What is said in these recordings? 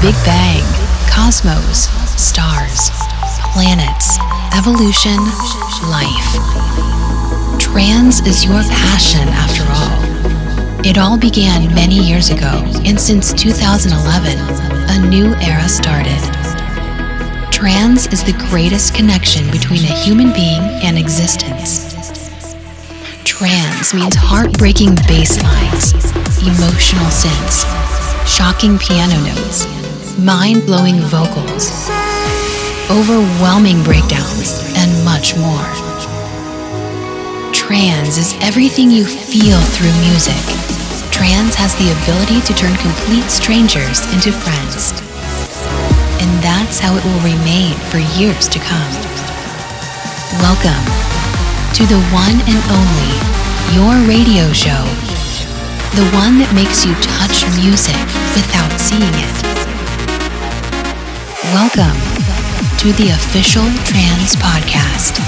Big Bang, cosmos, stars, planets, evolution, life. Trance is your passion after all. It all began many years ago, and since 2011, a new era started. Trance is the greatest connection between a human being and existence. Trance means heartbreaking bass lines, emotional synths, shocking piano notes, mind blowing vocals, overwhelming breakdowns, and much more. Trance is everything you feel through music. Trance has the ability to turn complete strangers into friends. And that's how it will remain for years to come. Welcome to the one and only Your Radio Show. The one that makes you touch music without seeing it. Welcome to the official Trance Podcast.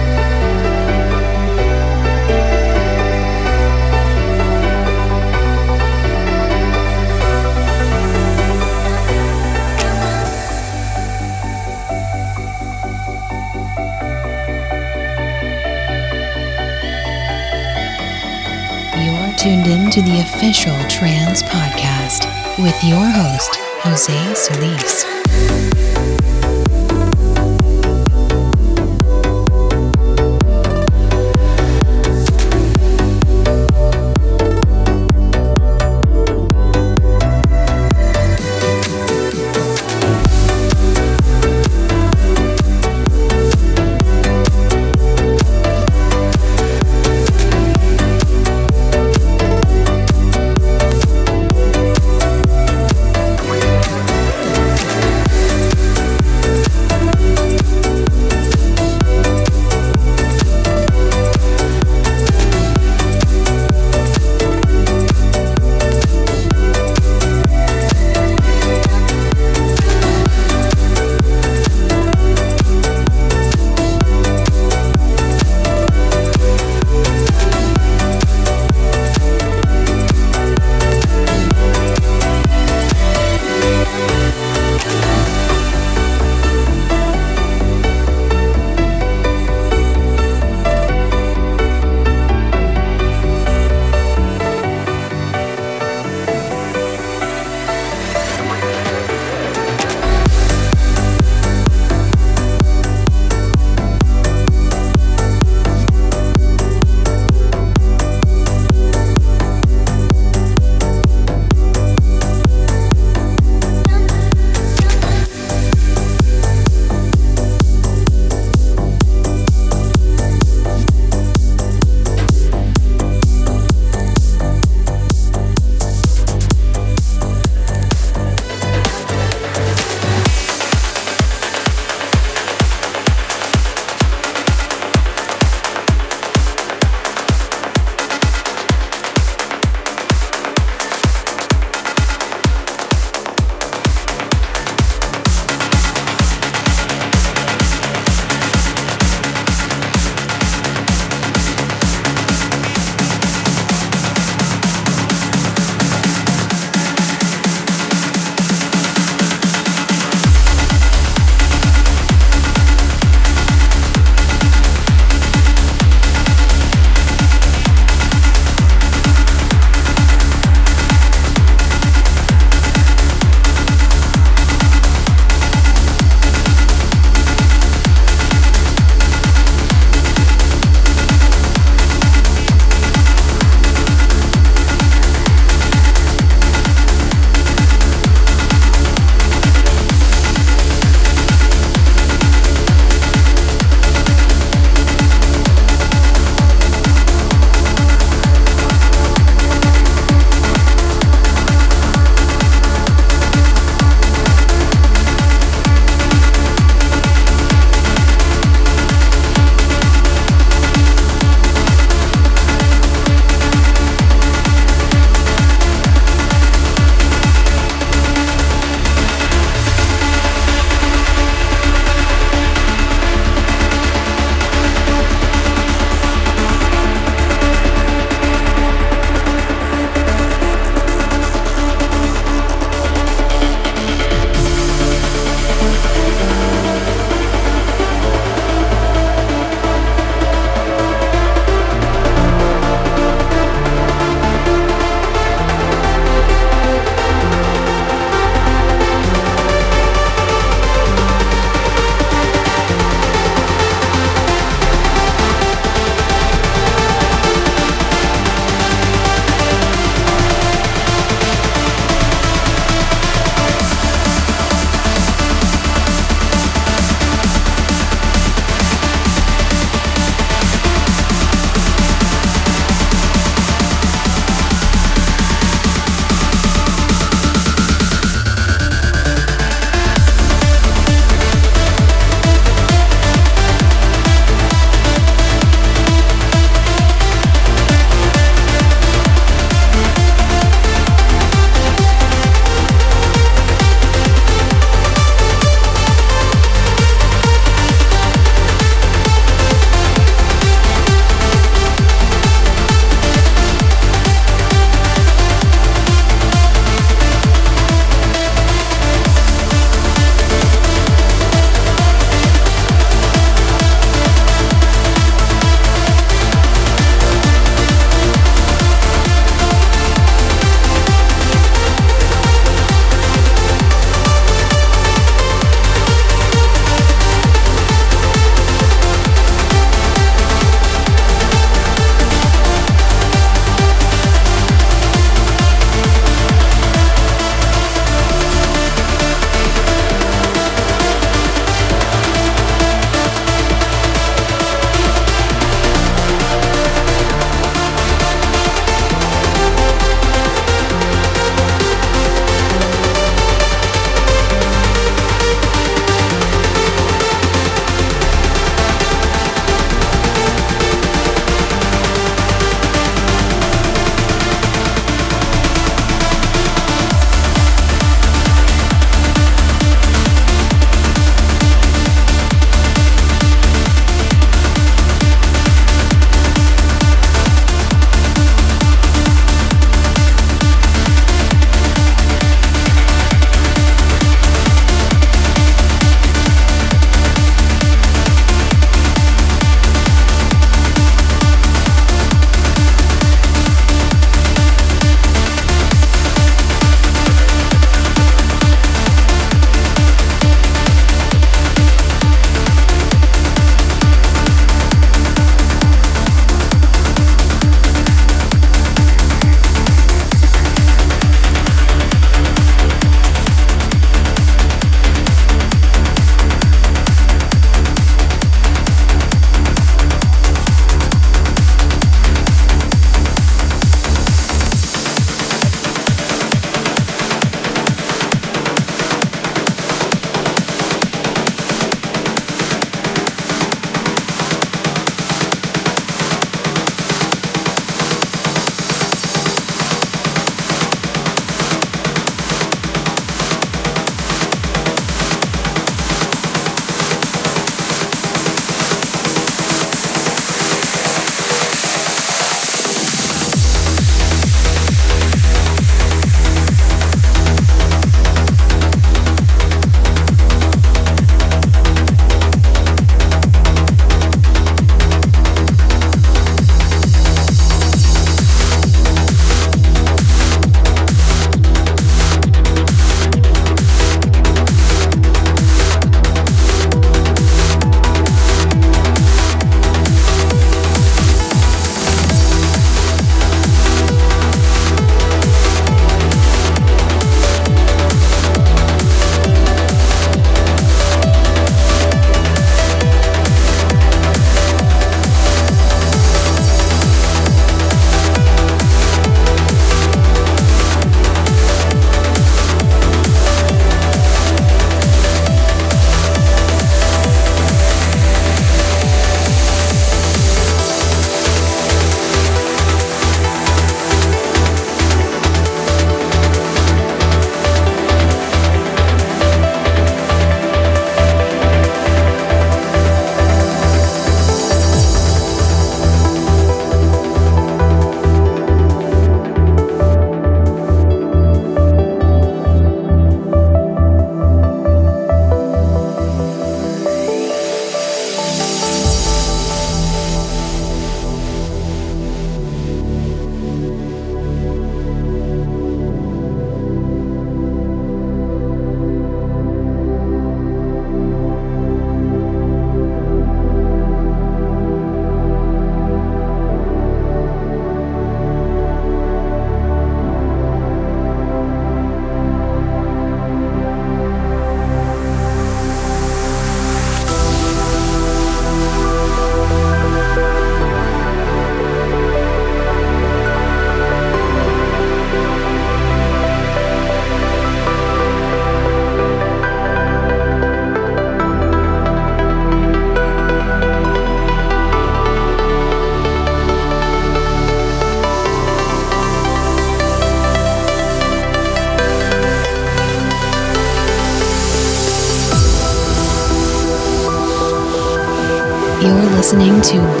Listening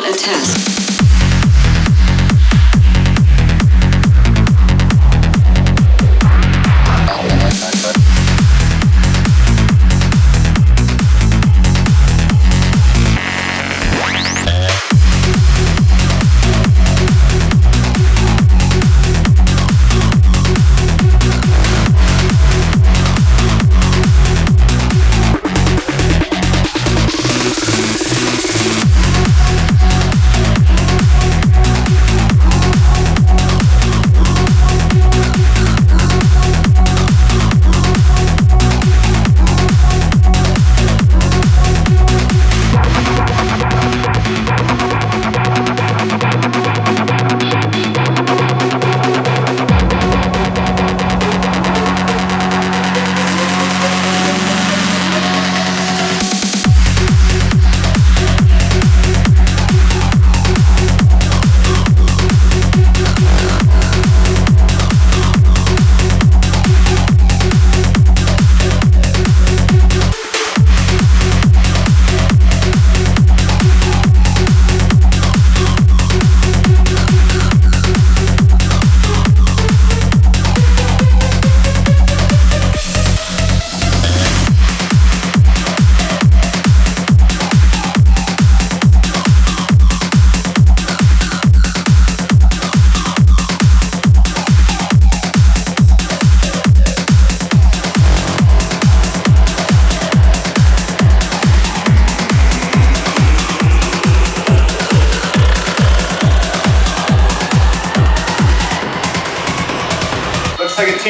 not a test.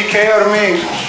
que quer mesmo.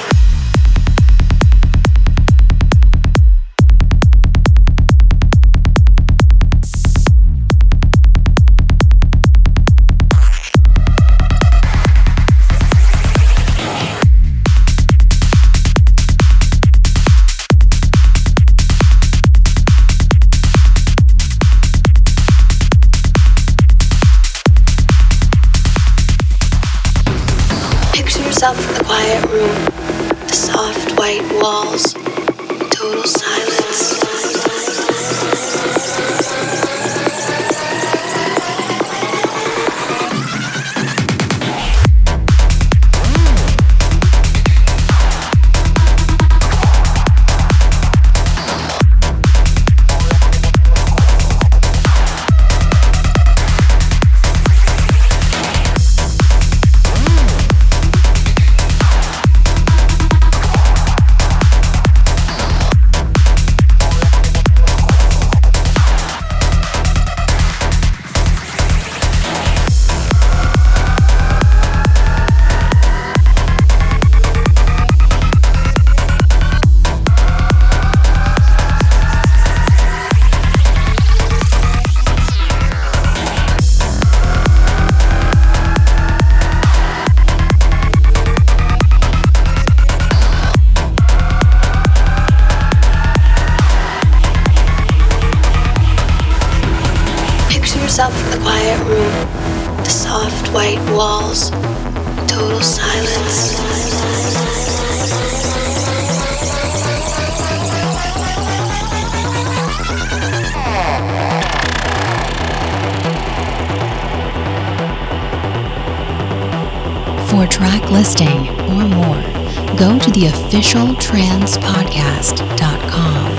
officialtrancepodcast.com.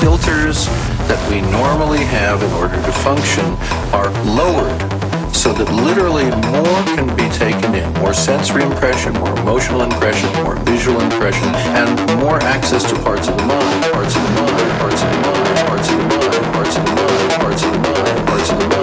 Filters that we normally have in order to function are lowered so that literally more can be taken in more sensory impression, more emotional impression, more visual impression, and more access to parts of the mind, parts of the mind, parts of the mind, parts of the mind, parts of the mind, parts of the mind, parts of the mind,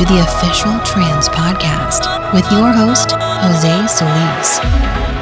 to the official Trance Podcast with your host, Jose Solis.